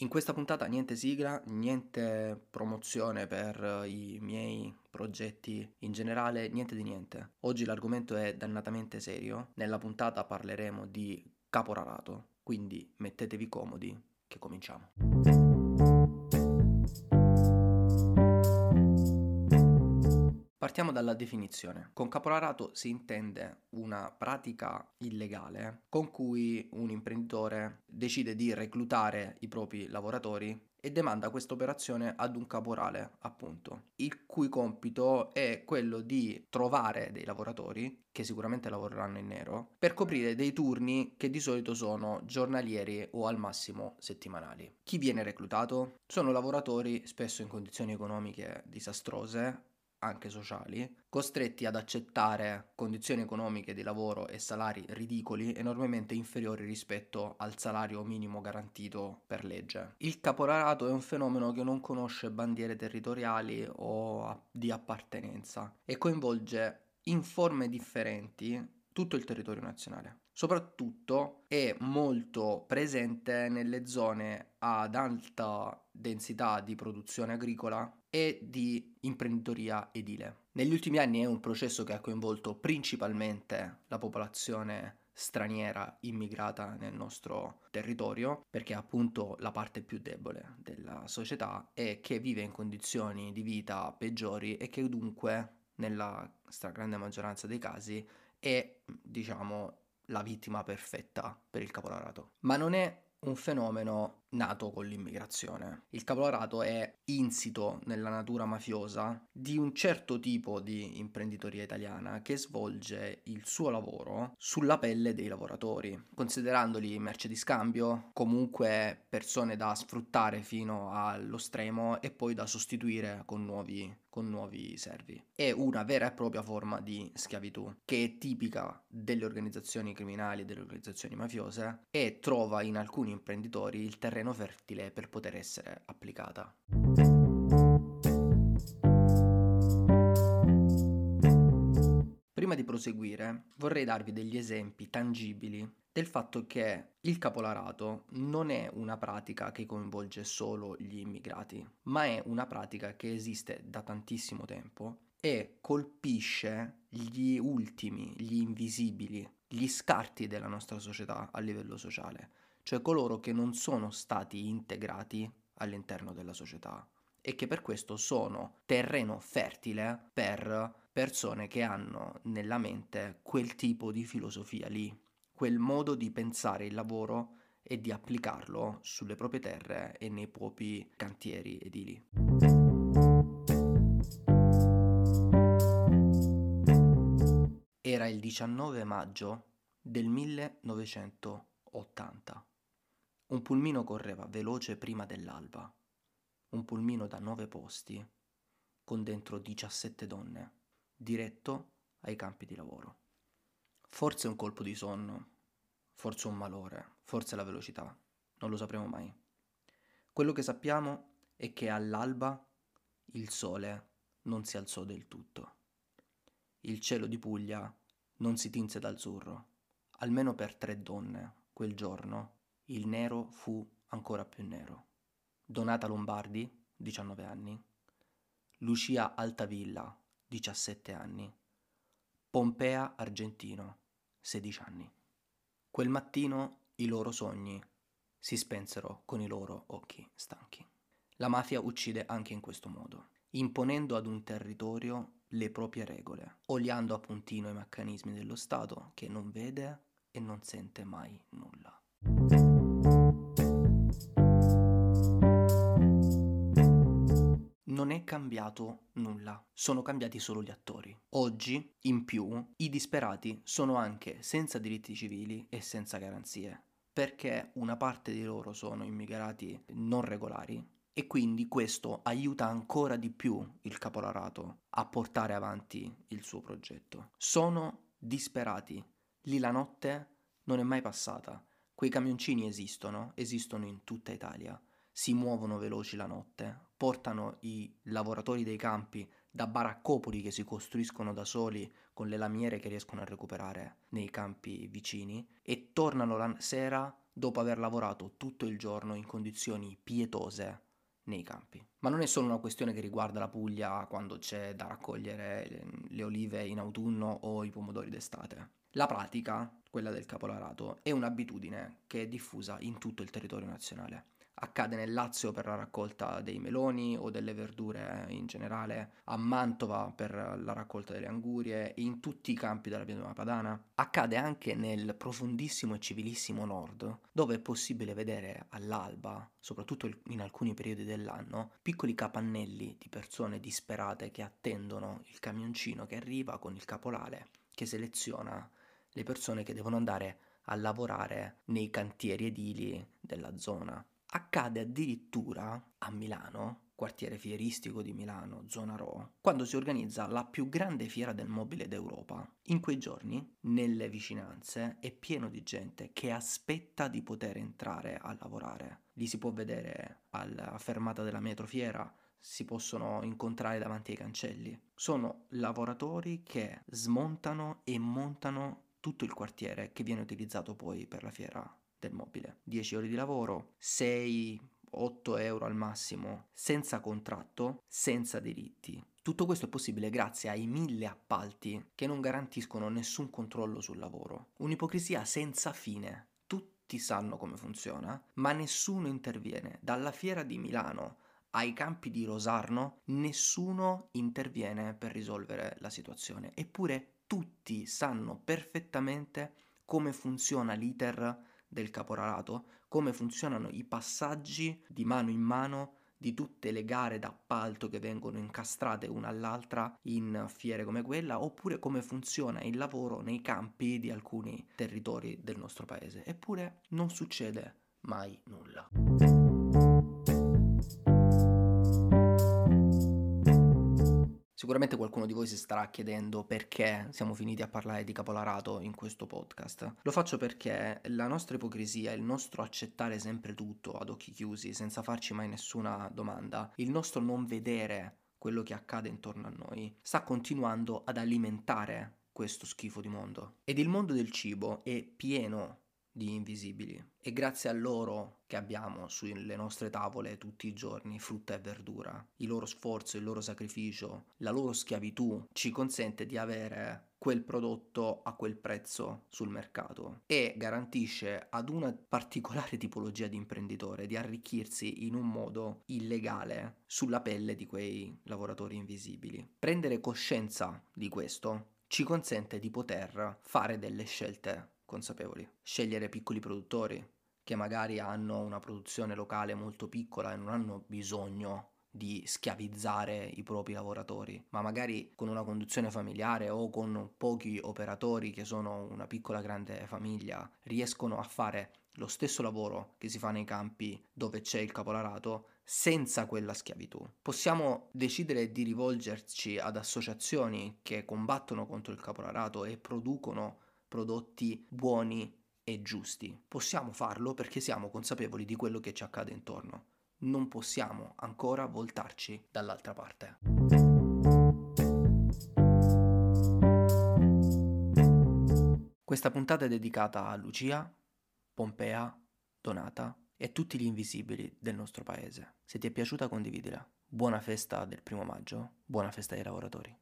In questa puntata niente sigla, niente promozione per i miei progetti in generale, niente di niente. Oggi l'argomento è dannatamente serio. Nella puntata parleremo di caporalato, quindi mettetevi comodi che cominciamo. Dalla definizione. Con caporalato si intende una pratica illegale con cui un imprenditore decide di reclutare i propri lavoratori e demanda questa operazione ad un caporale, appunto, il cui compito è quello di trovare dei lavoratori che sicuramente lavoreranno in nero per coprire dei turni che di solito sono giornalieri o al massimo settimanali. Chi viene reclutato? Sono lavoratori spesso in condizioni economiche disastrose anche sociali, costretti ad accettare condizioni economiche di lavoro e salari ridicoli enormemente inferiori rispetto al salario minimo garantito per legge. Il caporalato è un fenomeno che non conosce bandiere territoriali o di appartenenza e coinvolge in forme differenti tutto il territorio nazionale. Soprattutto è molto presente nelle zone ad alta densità di produzione agricola e di imprenditoria edile. Negli ultimi anni è un processo che ha coinvolto principalmente la popolazione straniera immigrata nel nostro territorio, perché è appunto la parte più debole della società e che vive in condizioni di vita peggiori e che dunque nella stragrande maggioranza dei casi è, diciamo, la vittima perfetta per il caporalato. Ma non è un fenomeno nato con l'immigrazione. Il caporalato è insito nella natura mafiosa di un certo tipo di imprenditoria italiana che svolge il suo lavoro sulla pelle dei lavoratori, considerandoli merce di scambio, comunque persone da sfruttare fino allo stremo e poi da sostituire con nuovi con nuovi servi. È una vera e propria forma di schiavitù che è tipica delle organizzazioni criminali e delle organizzazioni mafiose e trova in alcuni imprenditori il terreno fertile per poter essere applicata. Prima di proseguire vorrei darvi degli esempi tangibili del fatto che il capolarato non è una pratica che coinvolge solo gli immigrati, ma è una pratica che esiste da tantissimo tempo e colpisce gli ultimi, gli invisibili, gli scarti della nostra società a livello sociale, cioè coloro che non sono stati integrati all'interno della società e che per questo sono terreno fertile per persone che hanno nella mente quel tipo di filosofia lì, quel modo di pensare il lavoro e di applicarlo sulle proprie terre e nei propri cantieri edili. Era il 19 maggio del 1980. Un pulmino correva veloce prima dell'alba, un pulmino da nove posti, con dentro 17 donne, diretto ai campi di lavoro. Forse un colpo di sonno, forse un malore, forse la velocità, non lo sapremo mai. Quello che sappiamo è che all'alba il sole non si alzò del tutto. Il cielo di Puglia non si tinse d'azzurro. Almeno per tre donne, quel giorno, il nero fu ancora più nero. Donata Lombardi, 19 anni. Lucia Altavilla, 17 anni. Pompea Argentino, 16 anni. Quel mattino i loro sogni si spensero con i loro occhi stanchi. La mafia uccide anche in questo modo, imponendo ad un territorio le proprie regole, oliando a puntino i meccanismi dello Stato che non vede e non sente mai nulla. Non è cambiato nulla, sono cambiati solo gli attori. Oggi, in più, i disperati sono anche senza diritti civili e senza garanzie, perché una parte di loro sono immigrati non regolari e quindi questo aiuta ancora di più il capolarato a portare avanti il suo progetto. Sono disperati. Lì la notte non è mai passata. Quei camioncini esistono, esistono in tutta Italia si muovono veloci la notte, portano i lavoratori dei campi da baraccopoli che si costruiscono da soli con le lamiere che riescono a recuperare nei campi vicini e tornano la sera dopo aver lavorato tutto il giorno in condizioni pietose nei campi. Ma non è solo una questione che riguarda la Puglia quando c'è da raccogliere le olive in autunno o i pomodori d'estate. La pratica, quella del capolarato, è un'abitudine che è diffusa in tutto il territorio nazionale accade nel Lazio per la raccolta dei meloni o delle verdure in generale, a Mantova per la raccolta delle angurie in tutti i campi della pianura padana. Accade anche nel profondissimo e civilissimo nord, dove è possibile vedere all'alba, soprattutto in alcuni periodi dell'anno, piccoli capannelli di persone disperate che attendono il camioncino che arriva con il capolale che seleziona le persone che devono andare a lavorare nei cantieri edili della zona. Accade addirittura a Milano, quartiere fieristico di Milano, zona Ro, quando si organizza la più grande fiera del mobile d'Europa. In quei giorni, nelle vicinanze, è pieno di gente che aspetta di poter entrare a lavorare. Li si può vedere alla fermata della metrofiera, si possono incontrare davanti ai cancelli. Sono lavoratori che smontano e montano tutto il quartiere che viene utilizzato poi per la fiera del mobile. 10 ore di lavoro, 6 8 euro al massimo, senza contratto, senza diritti. Tutto questo è possibile grazie ai mille appalti che non garantiscono nessun controllo sul lavoro. Un'ipocrisia senza fine. Tutti sanno come funziona, ma nessuno interviene. Dalla fiera di Milano ai campi di Rosarno, nessuno interviene per risolvere la situazione. Eppure tutti sanno perfettamente come funziona l'iter del caporalato, come funzionano i passaggi di mano in mano di tutte le gare d'appalto che vengono incastrate una all'altra in fiere come quella, oppure come funziona il lavoro nei campi di alcuni territori del nostro paese. Eppure non succede mai nulla. Sicuramente qualcuno di voi si starà chiedendo perché siamo finiti a parlare di capolarato in questo podcast. Lo faccio perché la nostra ipocrisia, il nostro accettare sempre tutto ad occhi chiusi, senza farci mai nessuna domanda, il nostro non vedere quello che accade intorno a noi, sta continuando ad alimentare questo schifo di mondo. Ed il mondo del cibo è pieno di invisibili. È grazie a loro che abbiamo sulle nostre tavole tutti i giorni frutta e verdura. Il loro sforzo, il loro sacrificio, la loro schiavitù ci consente di avere quel prodotto a quel prezzo sul mercato e garantisce ad una particolare tipologia di imprenditore di arricchirsi in un modo illegale sulla pelle di quei lavoratori invisibili. Prendere coscienza di questo ci consente di poter fare delle scelte consapevoli. Scegliere piccoli produttori che magari hanno una produzione locale molto piccola e non hanno bisogno di schiavizzare i propri lavoratori, ma magari con una conduzione familiare o con pochi operatori che sono una piccola grande famiglia riescono a fare lo stesso lavoro che si fa nei campi dove c'è il capolarato senza quella schiavitù. Possiamo decidere di rivolgerci ad associazioni che combattono contro il capolarato e producono prodotti buoni e giusti. Possiamo farlo perché siamo consapevoli di quello che ci accade intorno. Non possiamo ancora voltarci dall'altra parte. Questa puntata è dedicata a Lucia, Pompea, Donata e tutti gli invisibili del nostro paese. Se ti è piaciuta condividila. Buona festa del primo maggio, buona festa ai lavoratori.